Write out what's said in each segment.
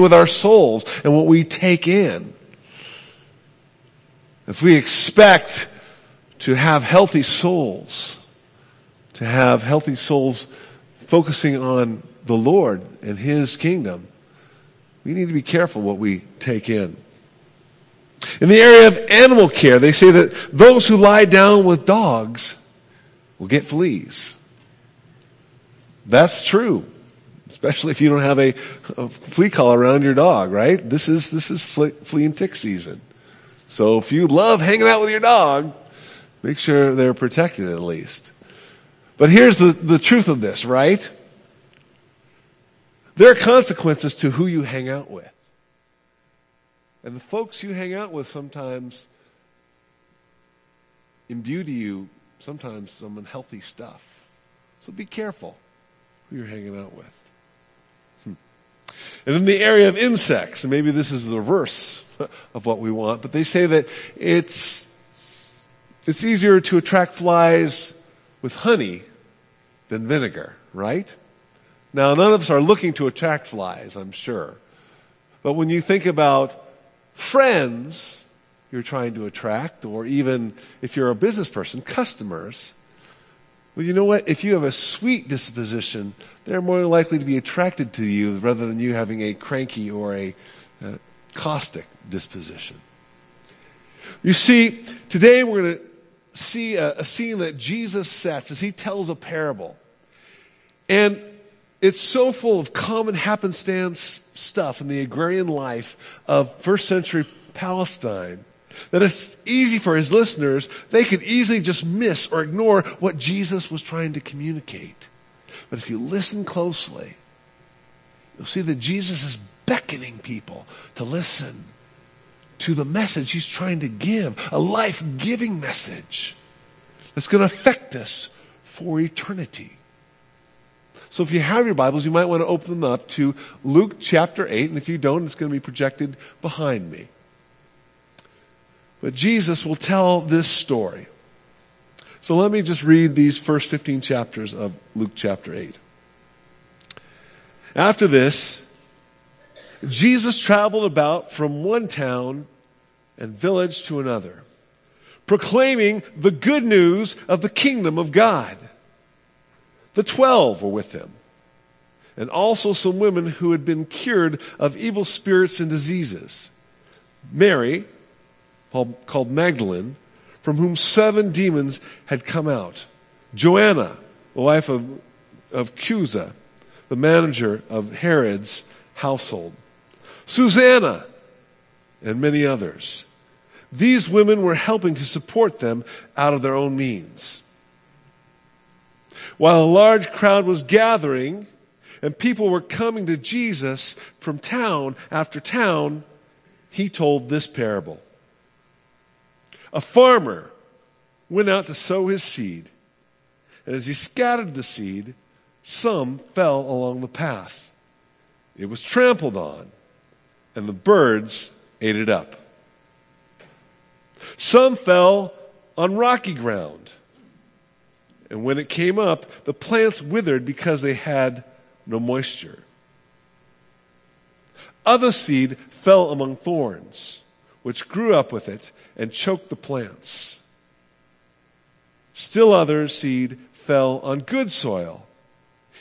with our souls and what we take in. If we expect to have healthy souls, to have healthy souls focusing on the Lord and His kingdom, we need to be careful what we take in. In the area of animal care, they say that those who lie down with dogs will get fleas. That's true. Especially if you don't have a, a flea collar around your dog, right? This is, this is flea, flea and tick season. So if you love hanging out with your dog, make sure they're protected at least. But here's the, the truth of this, right? There are consequences to who you hang out with. And the folks you hang out with sometimes imbue to you sometimes some unhealthy stuff. So be careful who you're hanging out with. And in the area of insects, and maybe this is the reverse of what we want, but they say that it's, it's easier to attract flies with honey than vinegar, right? Now, none of us are looking to attract flies, I'm sure. But when you think about friends you're trying to attract, or even if you're a business person, customers, well, you know what? If you have a sweet disposition, they're more likely to be attracted to you rather than you having a cranky or a uh, caustic disposition. You see, today we're going to see a, a scene that Jesus sets as he tells a parable. And it's so full of common happenstance stuff in the agrarian life of first century Palestine that it's easy for his listeners, they could easily just miss or ignore what Jesus was trying to communicate. But if you listen closely, you'll see that Jesus is beckoning people to listen to the message he's trying to give, a life giving message that's going to affect us for eternity. So if you have your Bibles, you might want to open them up to Luke chapter 8, and if you don't, it's going to be projected behind me. But Jesus will tell this story. So let me just read these first 15 chapters of Luke chapter 8. After this, Jesus traveled about from one town and village to another, proclaiming the good news of the kingdom of God. The twelve were with him, and also some women who had been cured of evil spirits and diseases. Mary, called Magdalene, from whom seven demons had come out. Joanna, the wife of, of Chuza, the manager of Herod's household. Susanna, and many others. These women were helping to support them out of their own means. While a large crowd was gathering and people were coming to Jesus from town after town, he told this parable. A farmer went out to sow his seed, and as he scattered the seed, some fell along the path. It was trampled on, and the birds ate it up. Some fell on rocky ground and when it came up, the plants withered because they had no moisture. Other seed fell among thorns, which grew up with it and choked the plants. Still other seed fell on good soil.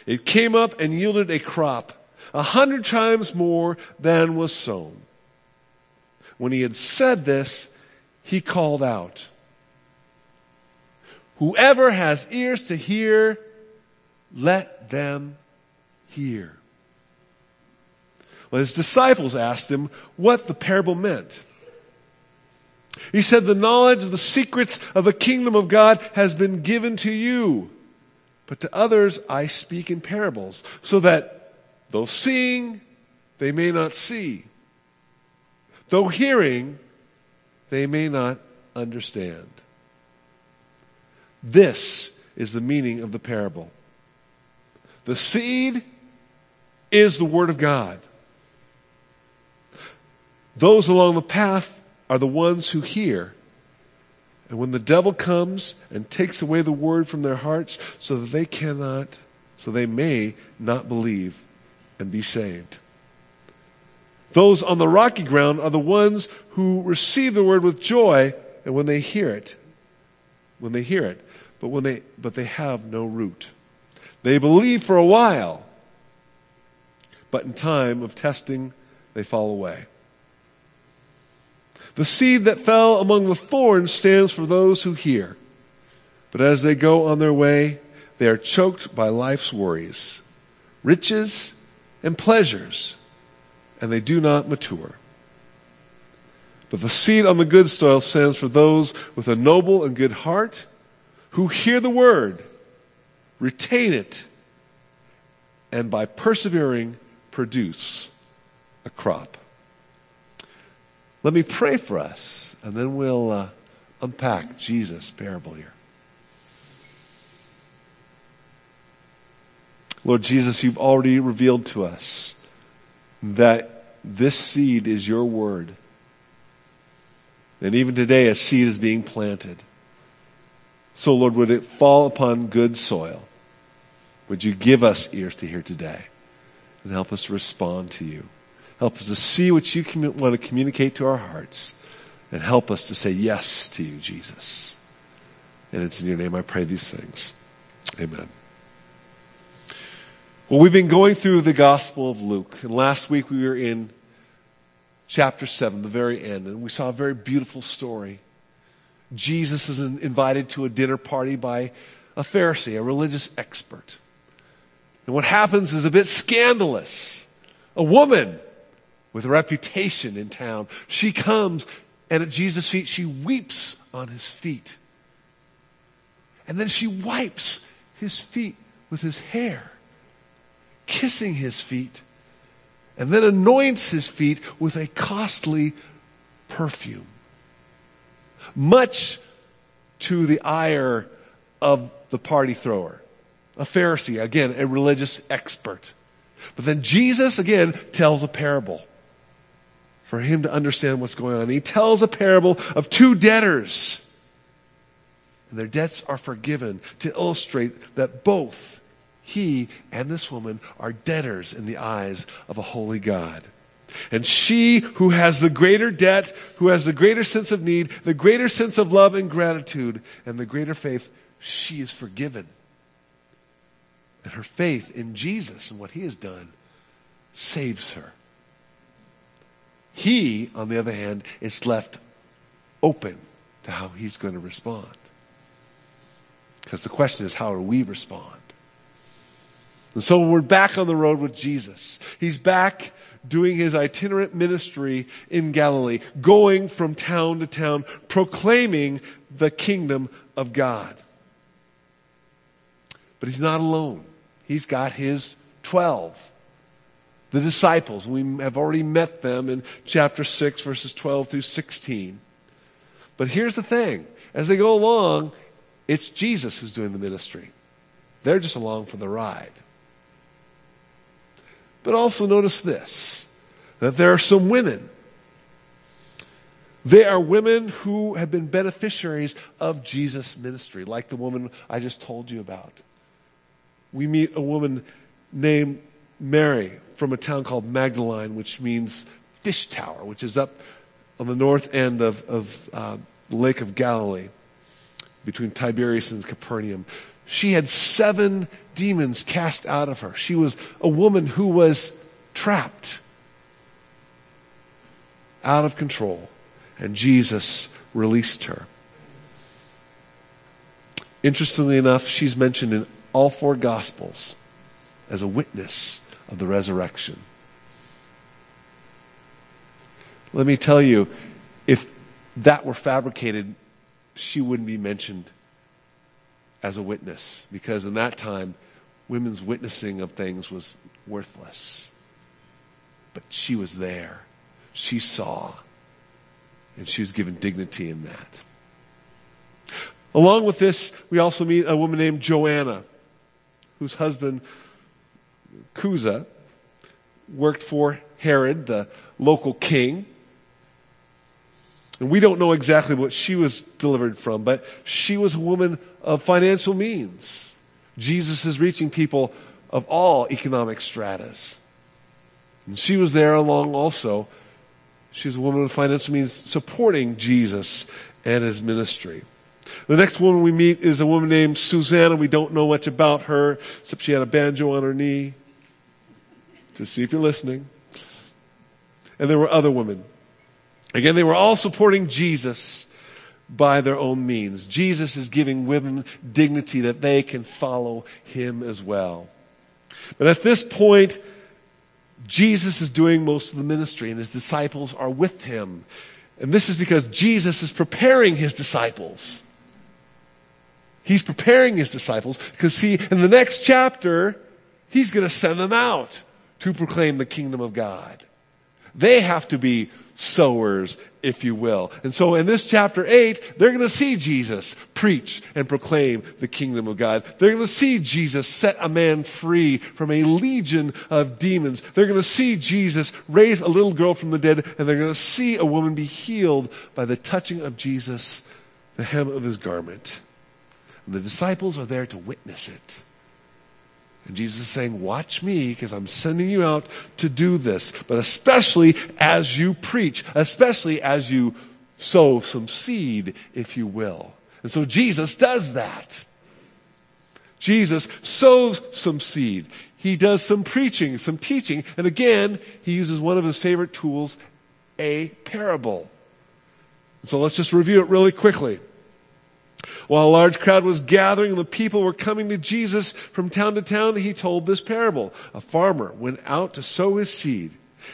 It came up and yielded a crop, a hundred times more than was sown. When he had said this, he called out. Whoever has ears to hear, let them hear. Well, his disciples asked him what the parable meant. He said, The knowledge of the secrets of the kingdom of God has been given to you, but to others I speak in parables, so that though seeing, they may not see, though hearing, they may not understand. This is the meaning of the parable. The seed is the Word of God. Those along the path are the ones who hear. And when the devil comes and takes away the Word from their hearts so that they cannot, so they may not believe and be saved. Those on the rocky ground are the ones who receive the word with joy, and when they hear it, when they hear it, but when they but they have no root. They believe for a while, but in time of testing, they fall away. The seed that fell among the thorns stands for those who hear. But as they go on their way, they are choked by life's worries, riches, and pleasures, and they do not mature. But the seed on the good soil stands for those with a noble and good heart who hear the word, retain it, and by persevering produce a crop. Let me pray for us, and then we'll uh, unpack Jesus' parable here. Lord Jesus, you've already revealed to us that this seed is your word. And even today, a seed is being planted. So, Lord, would it fall upon good soil? Would you give us ears to hear today and help us respond to you? Help us to see what you want to communicate to our hearts and help us to say yes to you, Jesus. And it's in your name I pray these things. Amen. Well, we've been going through the Gospel of Luke, and last week we were in chapter 7, the very end, and we saw a very beautiful story. Jesus is invited to a dinner party by a Pharisee, a religious expert. And what happens is a bit scandalous. A woman with a reputation in town. She comes and at Jesus' feet, she weeps on his feet. And then she wipes his feet with his hair, kissing his feet, and then anoints his feet with a costly perfume. Much to the ire of the party thrower, a Pharisee, again, a religious expert. But then Jesus, again, tells a parable for him to understand what's going on. He tells a parable of two debtors. And their debts are forgiven to illustrate that both he and this woman are debtors in the eyes of a holy God. And she who has the greater debt, who has the greater sense of need, the greater sense of love and gratitude, and the greater faith, she is forgiven. And her faith in Jesus and what he has done saves her. He, on the other hand, is left open to how he's going to respond. Because the question is, how do we respond? And so we're back on the road with Jesus. He's back doing his itinerant ministry in Galilee, going from town to town, proclaiming the kingdom of God. But he's not alone. He's got his 12 the disciples. We have already met them in chapter 6, verses 12 through 16. But here's the thing as they go along, it's Jesus who's doing the ministry. They're just along for the ride. But also notice this that there are some women. They are women who have been beneficiaries of Jesus' ministry, like the woman I just told you about. We meet a woman named Mary from a town called Magdalene, which means fish tower, which is up on the north end of, of uh, the Lake of Galilee, between Tiberias and Capernaum. She had seven demons cast out of her. She was a woman who was trapped, out of control, and Jesus released her. Interestingly enough, she's mentioned in all four Gospels as a witness of the resurrection. Let me tell you, if that were fabricated, she wouldn't be mentioned as a witness because in that time, women's witnessing of things was worthless. But she was there, she saw, and she was given dignity in that. Along with this, we also meet a woman named Joanna, whose husband Chuza worked for Herod, the local king. And we don't know exactly what she was delivered from, but she was a woman of financial means. Jesus is reaching people of all economic stratas. And she was there along also. She was a woman of financial means supporting Jesus and his ministry. The next woman we meet is a woman named Susanna. We don't know much about her, except she had a banjo on her knee. To see if you're listening. And there were other women. Again, they were all supporting Jesus by their own means. Jesus is giving women dignity that they can follow him as well. But at this point, Jesus is doing most of the ministry and his disciples are with him. And this is because Jesus is preparing his disciples. He's preparing his disciples because, see, in the next chapter, he's going to send them out to proclaim the kingdom of God. They have to be sowers, if you will. And so in this chapter 8, they're going to see Jesus preach and proclaim the kingdom of God. They're going to see Jesus set a man free from a legion of demons. They're going to see Jesus raise a little girl from the dead, and they're going to see a woman be healed by the touching of Jesus, the hem of his garment. And the disciples are there to witness it. And Jesus is saying, Watch me because I'm sending you out to do this. But especially as you preach, especially as you sow some seed, if you will. And so Jesus does that. Jesus sows some seed. He does some preaching, some teaching. And again, he uses one of his favorite tools, a parable. So let's just review it really quickly. While a large crowd was gathering and the people were coming to Jesus from town to town, he told this parable. A farmer went out to sow his seed.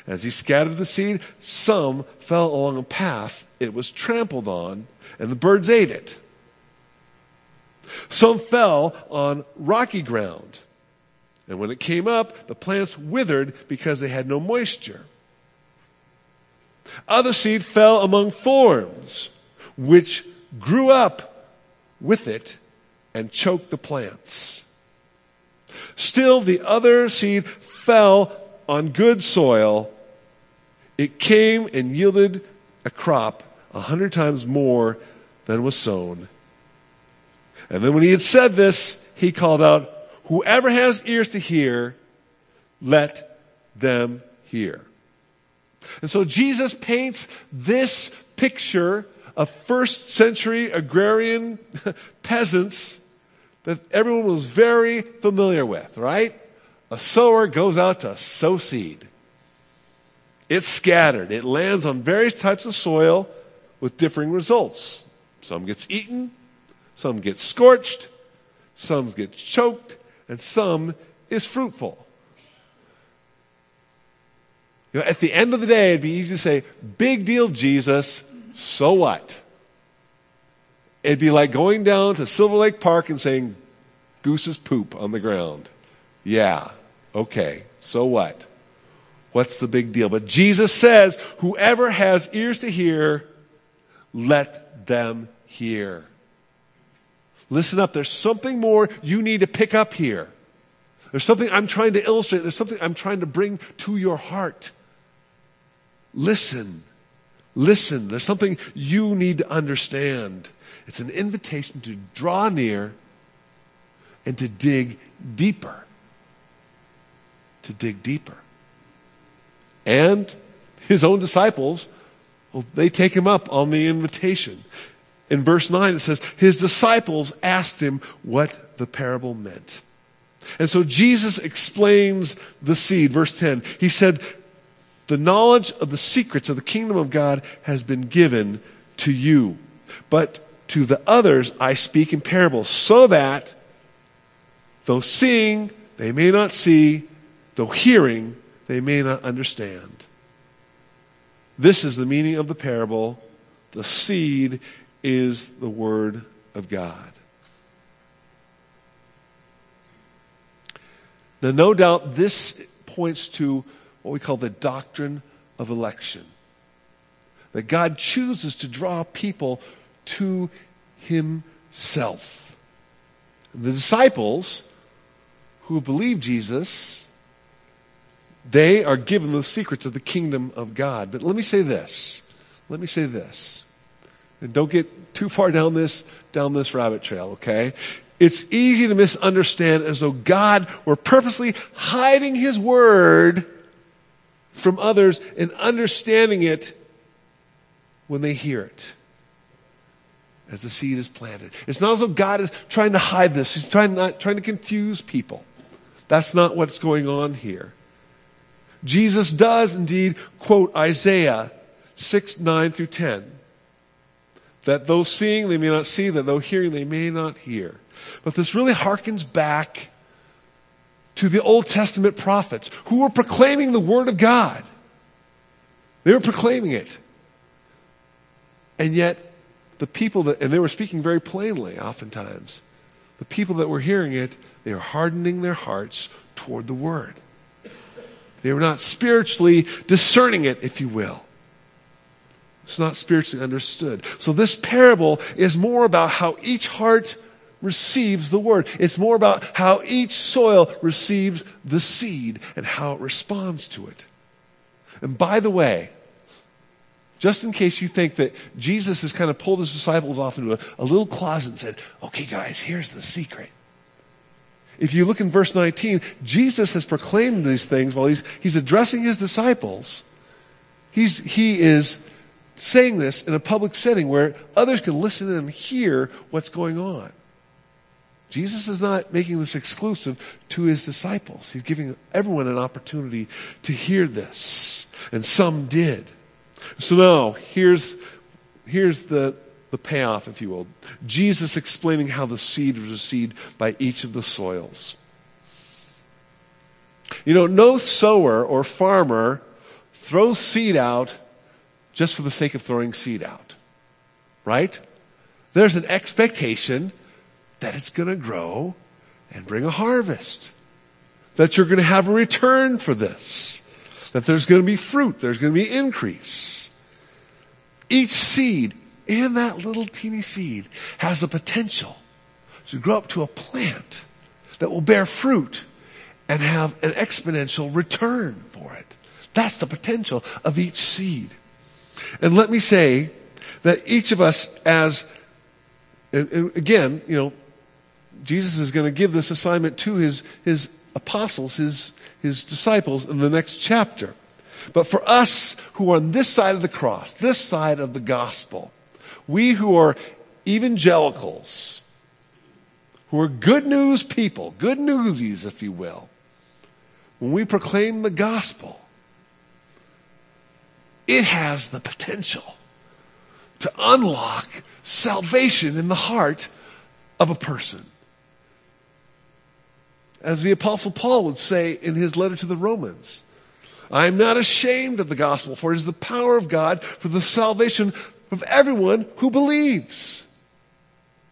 As he scattered the seed, some fell along a path. It was trampled on, and the birds ate it. Some fell on rocky ground. And when it came up, the plants withered because they had no moisture. Other seed fell among thorns, which grew up with it and choked the plants. Still, the other seed fell on good soil. It came and yielded a crop a hundred times more than was sown. And then when he had said this, he called out, Whoever has ears to hear, let them hear. And so Jesus paints this picture of first century agrarian peasants that everyone was very familiar with, right? A sower goes out to sow seed. It's scattered. It lands on various types of soil with differing results. Some gets eaten, some gets scorched, some gets choked, and some is fruitful. You know, at the end of the day, it'd be easy to say, big deal, Jesus so what? It'd be like going down to Silver Lake Park and saying, Goose's poop on the ground. Yeah, okay, so what? What's the big deal? But Jesus says, whoever has ears to hear, let them hear. Listen up, there's something more you need to pick up here. There's something I'm trying to illustrate, there's something I'm trying to bring to your heart. Listen. Listen, there's something you need to understand. It's an invitation to draw near and to dig deeper. To dig deeper. And his own disciples, well, they take him up on the invitation. In verse 9, it says, His disciples asked him what the parable meant. And so Jesus explains the seed. Verse 10, he said, the knowledge of the secrets of the kingdom of God has been given to you. But to the others I speak in parables, so that though seeing, they may not see, though hearing, they may not understand. This is the meaning of the parable. The seed is the word of God. Now, no doubt this points to what we call the doctrine of election. That God chooses to draw people to himself. The disciples who believe Jesus, they are given the secrets of the kingdom of God. But let me say this. Let me say this. And don't get too far down this down this rabbit trail, okay? It's easy to misunderstand as though God were purposely hiding his word from others and understanding it when they hear it as the seed is planted. It's not as though God is trying to hide this. He's trying not trying to confuse people. That's not what's going on here. Jesus does indeed quote Isaiah 6, 9 through 10. That though seeing they may not see, that though hearing they may not hear. But this really harkens back to the Old Testament prophets who were proclaiming the Word of God. They were proclaiming it. And yet, the people that, and they were speaking very plainly oftentimes, the people that were hearing it, they were hardening their hearts toward the Word. They were not spiritually discerning it, if you will. It's not spiritually understood. So this parable is more about how each heart receives the word. It's more about how each soil receives the seed and how it responds to it. And by the way, just in case you think that Jesus has kind of pulled his disciples off into a, a little closet and said, okay, guys, here's the secret. If you look in verse 19, Jesus has proclaimed these things while he's, he's addressing his disciples. He's, he is saying this in a public setting where others can listen and hear what's going on. Jesus is not making this exclusive to his disciples. He's giving everyone an opportunity to hear this. And some did. So now, here's, here's the, the payoff, if you will. Jesus explaining how the seed was received by each of the soils. You know, no sower or farmer throws seed out just for the sake of throwing seed out. Right? There's an expectation that it's going to grow and bring a harvest. That you're going to have a return for this. That there's going to be fruit. There's going to be increase. Each seed in that little teeny seed has the potential to grow up to a plant that will bear fruit and have an exponential return for it. That's the potential of each seed. And let me say that each of us as, and, again, you know, Jesus is going to give this assignment to his, his apostles, his, his disciples in the next chapter. But for us who are on this side of the cross, this side of the gospel, we who are evangelicals, who are good news people, good newsies, if you will, when we proclaim the gospel, it has the potential to unlock salvation in the heart of a person. As the Apostle Paul would say in his letter to the Romans, I am not ashamed of the gospel, for it is the power of God for the salvation of everyone who believes.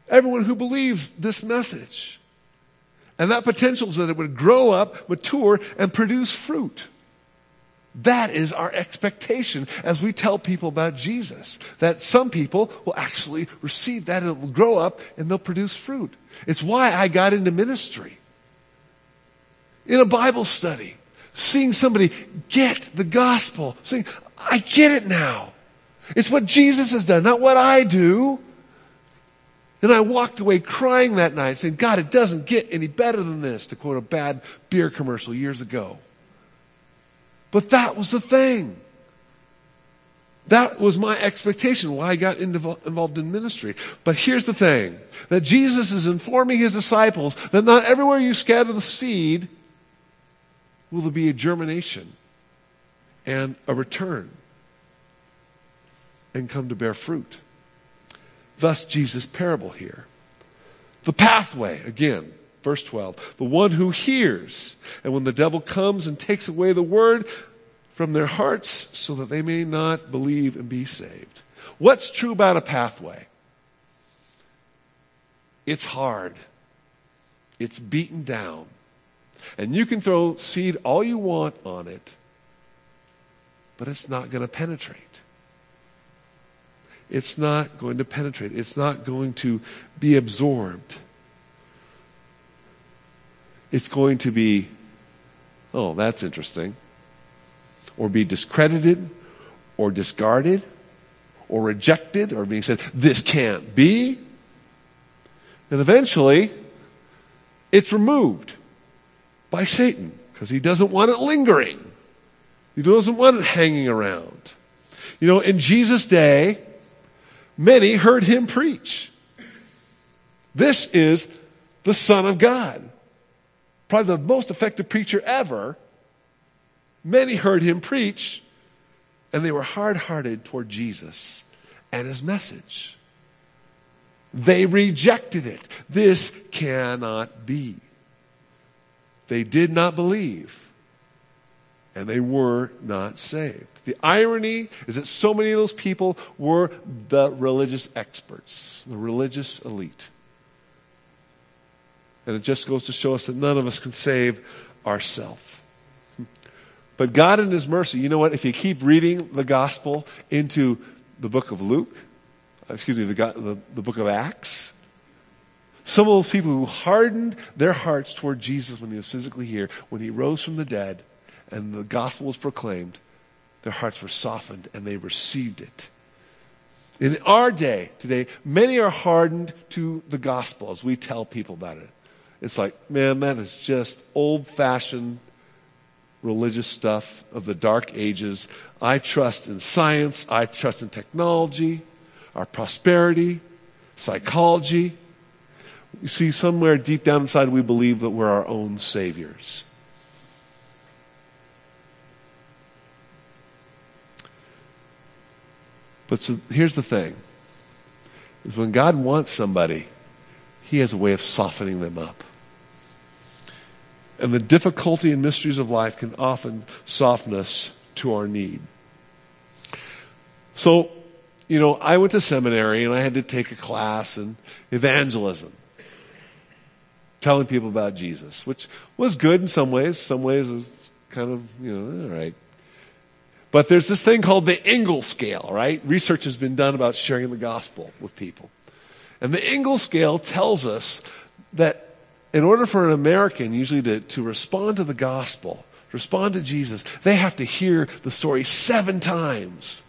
Everyone who believes this message. And that potential is that it would grow up, mature, and produce fruit. That is our expectation as we tell people about Jesus. That some people will actually receive that, it will grow up, and they'll produce fruit. It's why I got into ministry. In a Bible study, seeing somebody get the gospel, saying, I get it now. It's what Jesus has done, not what I do. And I walked away crying that night saying, God, it doesn't get any better than this, to quote a bad beer commercial years ago. But that was the thing. That was my expectation, why I got involved in ministry. But here's the thing that Jesus is informing his disciples that not everywhere you scatter the seed will there be a germination and a return and come to bear fruit. Thus, Jesus' parable here. The pathway, again, verse 12. The one who hears, and when the devil comes and takes away the word from their hearts so that they may not believe and be saved. What's true about a pathway? It's hard. It's beaten down. And you can throw seed all you want on it, but it's not going to penetrate. It's not going to penetrate. It's not going to be absorbed. It's going to be, oh, that's interesting. Or be discredited, or discarded, or rejected, or being said, this can't be. And eventually, it's removed by Satan because he doesn't want it lingering. He doesn't want it hanging around. You know, in Jesus' day, many heard him preach. This is the Son of God. Probably the most effective preacher ever. Many heard him preach, and they were hard hearted toward Jesus and his message. They rejected it. This cannot be. They did not believe, and they were not saved. The irony is that so many of those people were the religious experts, the religious elite. And it just goes to show us that none of us can save ourselves. But God in His mercy, you know what? If you keep reading the gospel into the book of Luke, uh, excuse me, the, the, the book of Acts, some of those people who hardened their hearts toward Jesus when he was physically here, when he rose from the dead and the gospel was proclaimed, their hearts were softened and they received it. In our day today, many are hardened to the gospel as we tell people about it. It's like, man, that is just old fashioned religious stuff of the dark ages. I trust in science, I trust in technology, our prosperity, psychology. You see, somewhere deep down inside, we believe that we're our own saviors. But so, here's the thing is when God wants somebody, he has a way of softening them up. And the difficulty and mysteries of life can often soften us to our need. So, you know, I went to seminary and I had to take a class in evangelism, telling people about Jesus, which was good in some ways. Some ways it's kind of, you know, eh, all right. But there's this thing called the Engel scale, right? Research has been done about sharing the gospel with people. And the Engel scale tells us that in order for an American usually to, to respond to the gospel, respond to Jesus, they have to hear the story seven times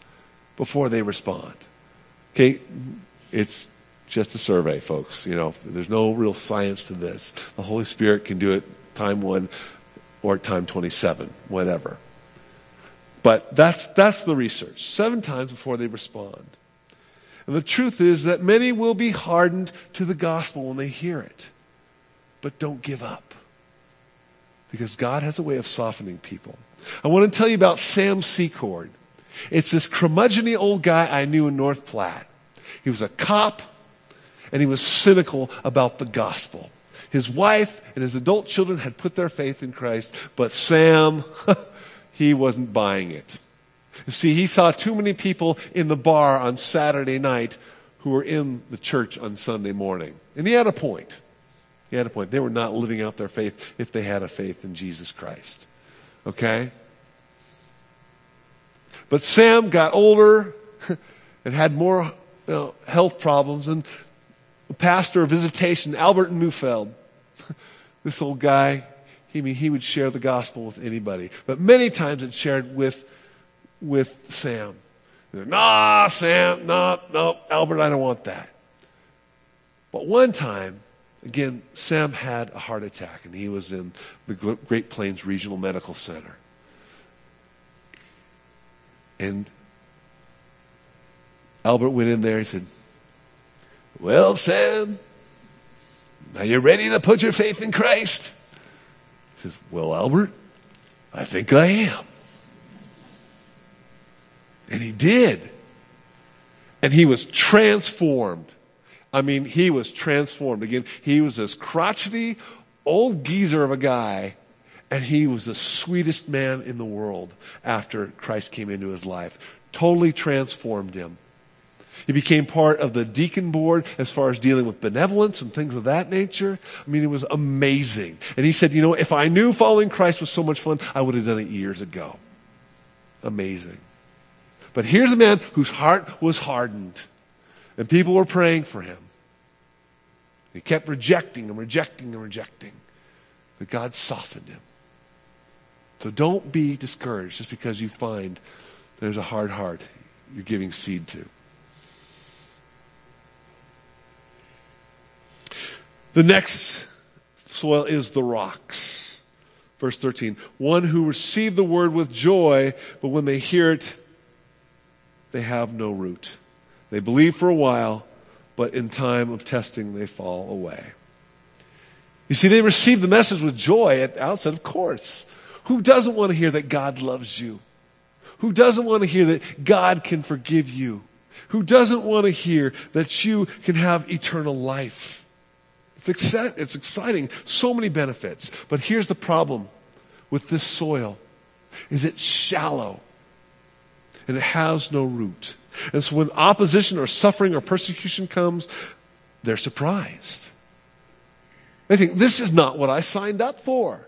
before they respond. Okay? It's just a survey, folks. You know, there's no real science to this. The Holy Spirit can do it time one or time 27, whatever. But that's, that's the research. Seven times before they respond. And the truth is that many will be hardened to the gospel when they hear it. But don't give up. Because God has a way of softening people. I want to tell you about Sam Secord. It's this curmudgeony old guy I knew in North Platte. He was a cop, and he was cynical about the gospel. His wife and his adult children had put their faith in Christ, but Sam, he wasn't buying it. You see, he saw too many people in the bar on Saturday night who were in the church on Sunday morning. And he had a point. He had a point. They were not living out their faith if they had a faith in Jesus Christ. Okay? But Sam got older and had more you know, health problems. And pastor of visitation, Albert Neufeld, this old guy, he, he would share the gospel with anybody. But many times it shared with, with Sam. Nah, Sam, no, no, Albert, I don't want that. But one time, Again, Sam had a heart attack, and he was in the Great Plains Regional Medical Center. And Albert went in there and said, Well, Sam, are you ready to put your faith in Christ? He says, Well, Albert, I think I am. And he did. And he was transformed. I mean, he was transformed. Again, he was this crotchety old geezer of a guy, and he was the sweetest man in the world after Christ came into his life. Totally transformed him. He became part of the deacon board as far as dealing with benevolence and things of that nature. I mean, it was amazing. And he said, you know, if I knew following Christ was so much fun, I would have done it years ago. Amazing. But here's a man whose heart was hardened. And people were praying for him. He kept rejecting and rejecting and rejecting. But God softened him. So don't be discouraged just because you find there's a hard heart you're giving seed to. The next soil is the rocks. Verse 13 One who received the word with joy, but when they hear it, they have no root. They believe for a while, but in time of testing, they fall away. You see, they receive the message with joy at the outset, of course. Who doesn't want to hear that God loves you? Who doesn't want to hear that God can forgive you? Who doesn't want to hear that you can have eternal life? It's, it's exciting, so many benefits. But here's the problem with this soil is it's shallow and it has no root. And so when opposition or suffering or persecution comes, they're surprised. They think, this is not what I signed up for.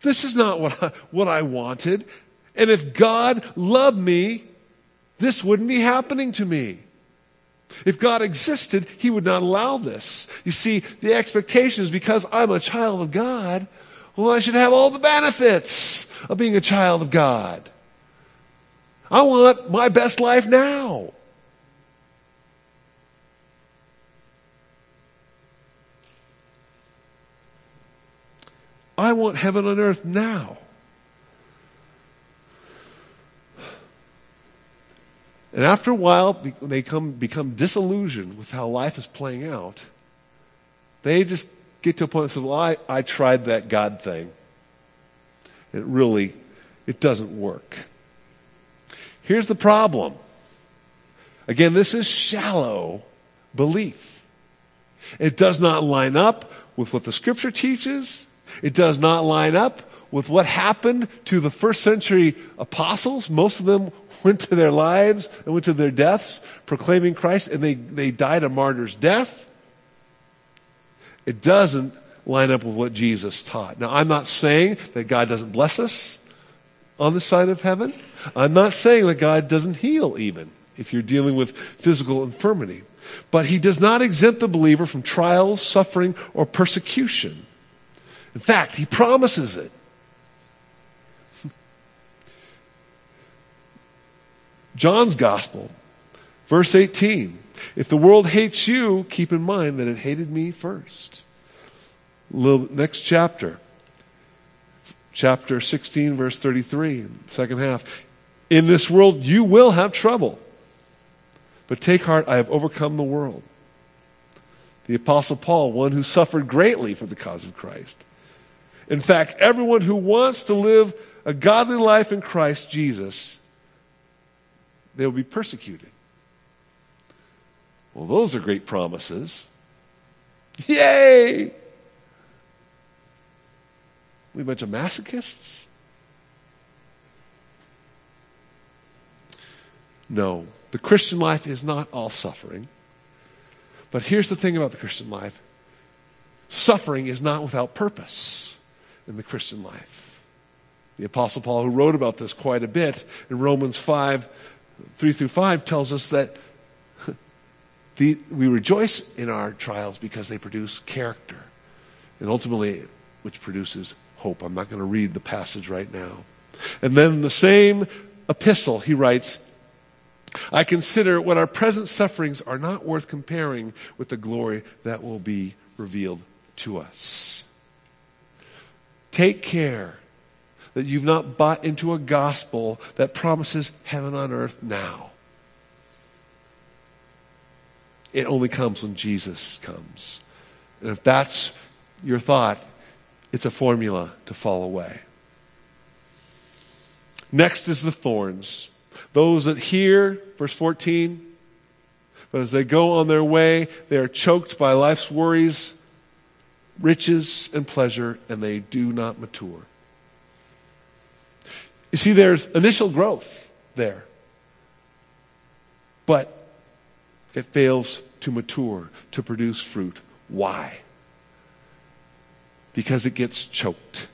This is not what I, what I wanted. And if God loved me, this wouldn't be happening to me. If God existed, He would not allow this. You see, the expectation is because I'm a child of God, well, I should have all the benefits of being a child of God. I want my best life now. I want heaven on earth now. And after a while, they come, become disillusioned with how life is playing out. They just get to a point and say, well, I, I tried that God thing. It really, it doesn't work. Here's the problem. Again, this is shallow belief. It does not line up with what the scripture teaches. It does not line up with what happened to the first century apostles. Most of them went to their lives and went to their deaths proclaiming Christ, and they, they died a martyr's death. It doesn't line up with what Jesus taught. Now, I'm not saying that God doesn't bless us on the side of heaven. I'm not saying that God doesn't heal, even if you're dealing with physical infirmity. But He does not exempt the believer from trials, suffering, or persecution. In fact, He promises it. John's Gospel, verse 18. If the world hates you, keep in mind that it hated me first. Little, next chapter, chapter 16, verse 33, second half. In this world you will have trouble, but take heart, I have overcome the world. The Apostle Paul, one who suffered greatly for the cause of Christ. In fact, everyone who wants to live a godly life in Christ Jesus they will be persecuted. Well, those are great promises. Yay! We a bunch of masochists? No, the Christian life is not all suffering. But here's the thing about the Christian life suffering is not without purpose in the Christian life. The Apostle Paul, who wrote about this quite a bit in Romans 5, 3 through 5 tells us that the, we rejoice in our trials because they produce character, and ultimately, which produces hope. I'm not going to read the passage right now. And then in the same epistle, he writes, I consider what our present sufferings are not worth comparing with the glory that will be revealed to us. Take care that you've not bought into a gospel that promises heaven on earth now. It only comes when Jesus comes. And if that's your thought, it's a formula to fall away. Next is the thorns. Those that hear, verse 14, but as they go on their way, they are choked by life's worries, riches, and pleasure, and they do not mature. You see, there's initial growth there, but it fails to mature, to produce fruit. Why? Because it gets choked.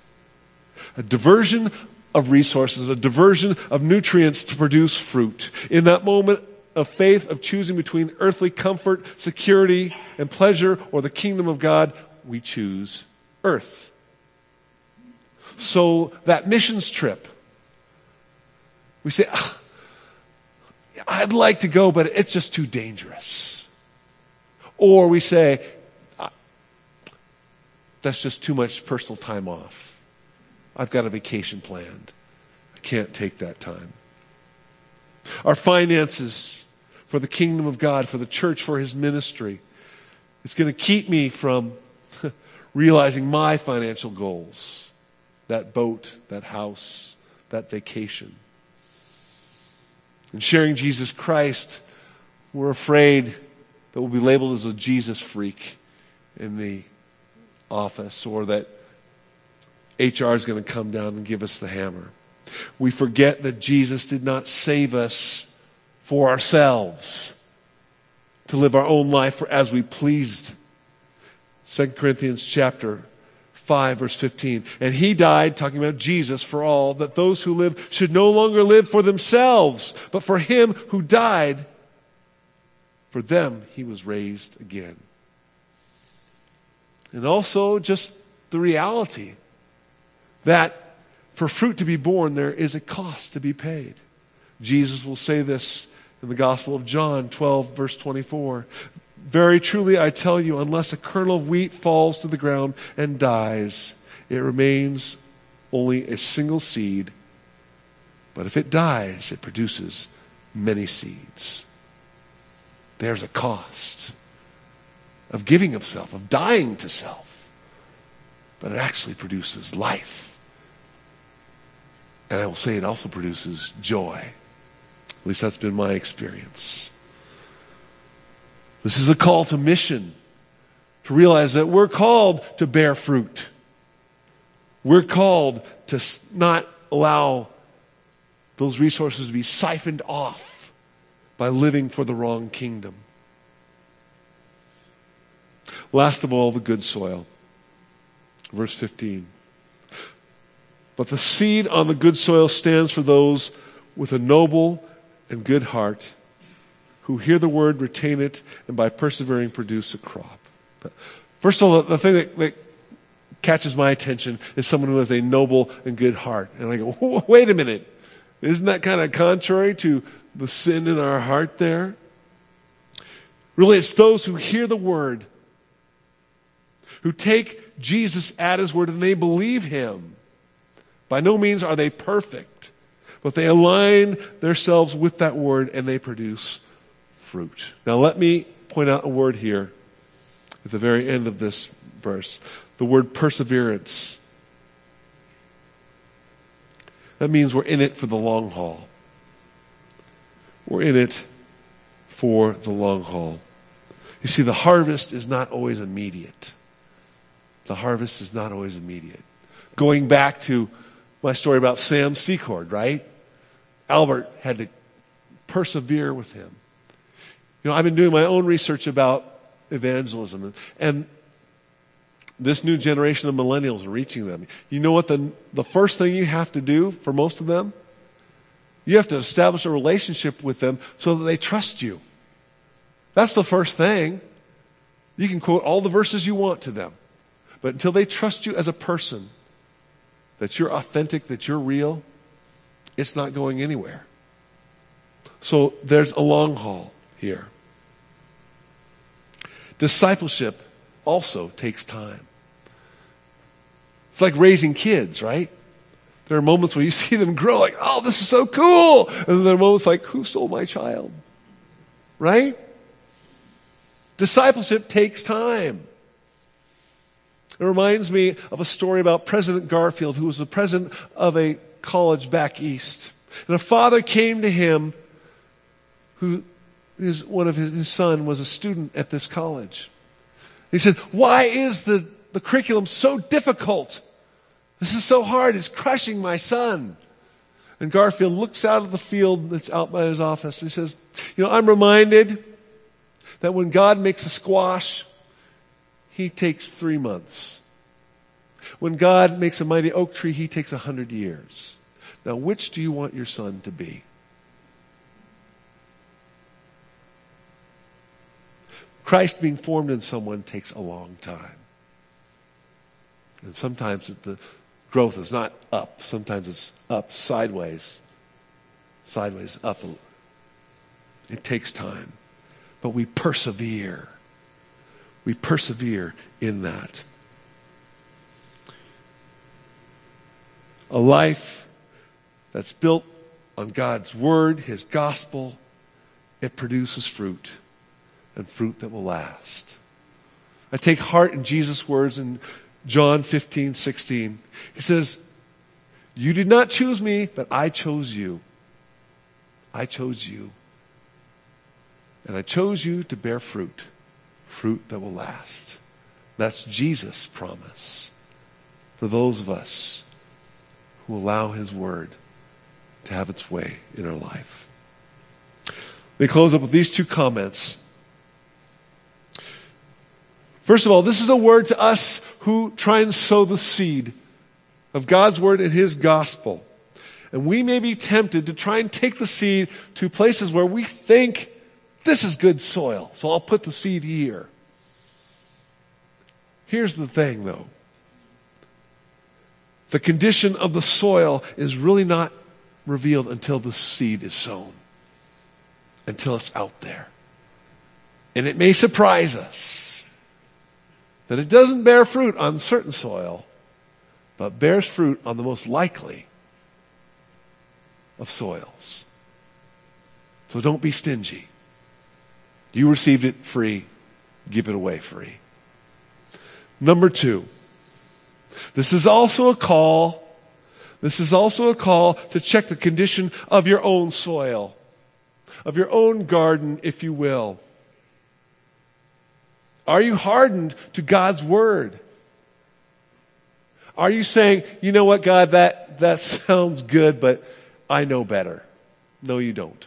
A diversion of resources, a diversion of nutrients to produce fruit. In that moment of faith, of choosing between earthly comfort, security, and pleasure, or the kingdom of God, we choose earth. So that missions trip, we say, oh, I'd like to go, but it's just too dangerous. Or we say, that's just too much personal time off. I've got a vacation planned. I can't take that time. Our finances for the kingdom of God, for the church, for his ministry. It's going to keep me from realizing my financial goals that boat, that house, that vacation. And sharing Jesus Christ, we're afraid that we'll be labeled as a Jesus freak in the office or that HR is going to come down and give us the hammer. We forget that Jesus did not save us for ourselves to live our own life as we pleased. 2 Corinthians chapter 5 verse 15. And he died, talking about Jesus, for all, that those who live should no longer live for themselves, but for him who died. For them he was raised again. And also just the reality that for fruit to be born, there is a cost to be paid. Jesus will say this in the Gospel of John 12, verse 24. Very truly, I tell you, unless a kernel of wheat falls to the ground and dies, it remains only a single seed. But if it dies, it produces many seeds. There's a cost of giving of self, of dying to self. But it actually produces life. And I will say it also produces joy. At least that's been my experience. This is a call to mission, to realize that we're called to bear fruit. We're called to not allow those resources to be siphoned off by living for the wrong kingdom. Last of all, the good soil. Verse 15. But the seed on the good soil stands for those with a noble and good heart who hear the word, retain it, and by persevering produce a crop. First of all, the thing that, that catches my attention is someone who has a noble and good heart. And I go, wait a minute. Isn't that kind of contrary to the sin in our heart there? Really, it's those who hear the word, who take Jesus at his word and they believe him. By no means are they perfect, but they align themselves with that word and they produce fruit. Now, let me point out a word here at the very end of this verse the word perseverance. That means we're in it for the long haul. We're in it for the long haul. You see, the harvest is not always immediate. The harvest is not always immediate. Going back to my story about Sam Secord, right? Albert had to persevere with him. You know, I've been doing my own research about evangelism and this new generation of millennials and reaching them. You know what the, the first thing you have to do for most of them? You have to establish a relationship with them so that they trust you. That's the first thing. You can quote all the verses you want to them. But until they trust you as a person, that you're authentic, that you're real, it's not going anywhere. So there's a long haul here. Discipleship also takes time. It's like raising kids, right? There are moments where you see them grow, like, oh, this is so cool. And then there are moments like, who stole my child? Right? Discipleship takes time. It reminds me of a story about President Garfield, who was the president of a college back east. And a father came to him who his, one of his, his son was a student at this college. He said, Why is the, the curriculum so difficult? This is so hard. It's crushing my son. And Garfield looks out of the field that's out by his office. He says, You know, I'm reminded that when God makes a squash, he takes three months. When God makes a mighty oak tree, he takes a hundred years. Now, which do you want your son to be? Christ being formed in someone takes a long time. And sometimes the growth is not up, sometimes it's up sideways, sideways, up. It takes time. But we persevere. We persevere in that. a life that's built on God's word, his gospel, it produces fruit and fruit that will last. I take heart in Jesus' words in John 15, 16. He says, You did not choose me, but I chose you. I chose you. And I chose you to bear fruit, fruit that will last. That's Jesus' promise for those of us who allow his word to have its way in our life. Let me close up with these two comments. First of all, this is a word to us who try and sow the seed of God's word and his gospel. And we may be tempted to try and take the seed to places where we think this is good soil, so I'll put the seed here. Here's the thing, though the condition of the soil is really not revealed until the seed is sown, until it's out there. And it may surprise us that it doesn't bear fruit on certain soil, but bears fruit on the most likely of soils. So don't be stingy. You received it free, give it away free. Number two, this is also a call. This is also a call to check the condition of your own soil, of your own garden, if you will. Are you hardened to God's word? Are you saying, you know what, God, that, that sounds good, but I know better? No, you don't.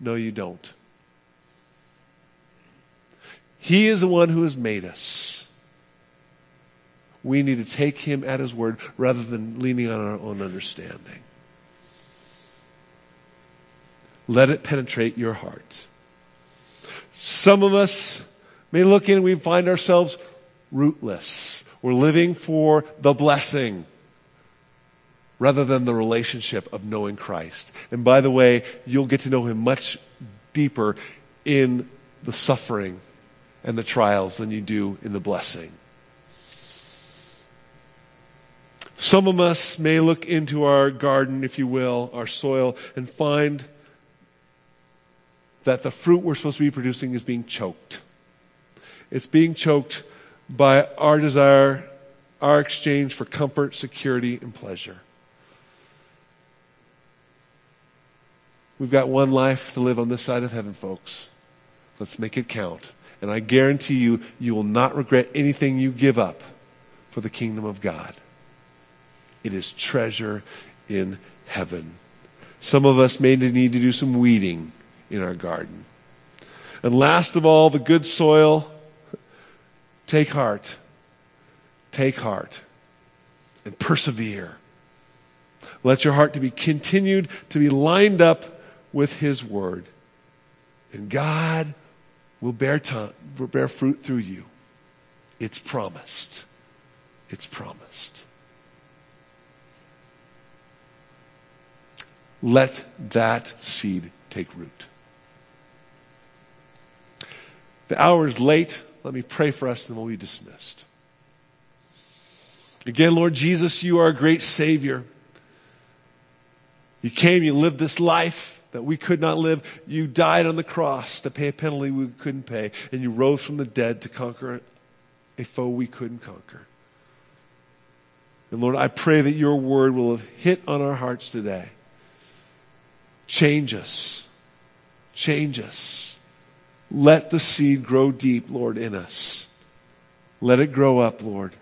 No, you don't. He is the one who has made us. We need to take him at his word rather than leaning on our own understanding. Let it penetrate your heart. Some of us may look in and we find ourselves rootless. We're living for the blessing rather than the relationship of knowing Christ. And by the way, you'll get to know him much deeper in the suffering and the trials than you do in the blessing. Some of us may look into our garden, if you will, our soil, and find that the fruit we're supposed to be producing is being choked. It's being choked by our desire, our exchange for comfort, security, and pleasure. We've got one life to live on this side of heaven, folks. Let's make it count. And I guarantee you, you will not regret anything you give up for the kingdom of God. It is treasure in heaven. Some of us may need to do some weeding in our garden. And last of all, the good soil Take heart. Take heart. And persevere. Let your heart to be continued to be lined up with His Word. And God will bear, ton, will bear fruit through you. It's promised. It's promised. Let that seed take root. The hour is late. Let me pray for us, and then we'll be dismissed. Again, Lord Jesus, you are a great Savior. You came, you lived this life that we could not live. You died on the cross to pay a penalty we couldn't pay, and you rose from the dead to conquer a foe we couldn't conquer. And Lord, I pray that your word will have hit on our hearts today. Change us. Change us. Let the seed grow deep, Lord, in us. Let it grow up, Lord.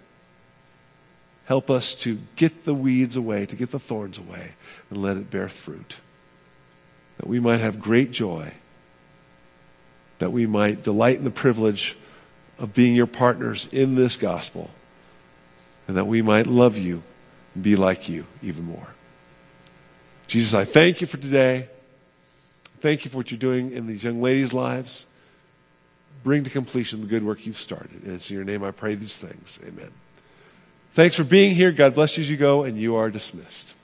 Help us to get the weeds away, to get the thorns away, and let it bear fruit. That we might have great joy. That we might delight in the privilege of being your partners in this gospel. And that we might love you and be like you even more. Jesus, I thank you for today. Thank you for what you're doing in these young ladies' lives bring to completion the good work you've started. And it's in your name I pray these things. Amen. Thanks for being here. God bless you as you go, and you are dismissed.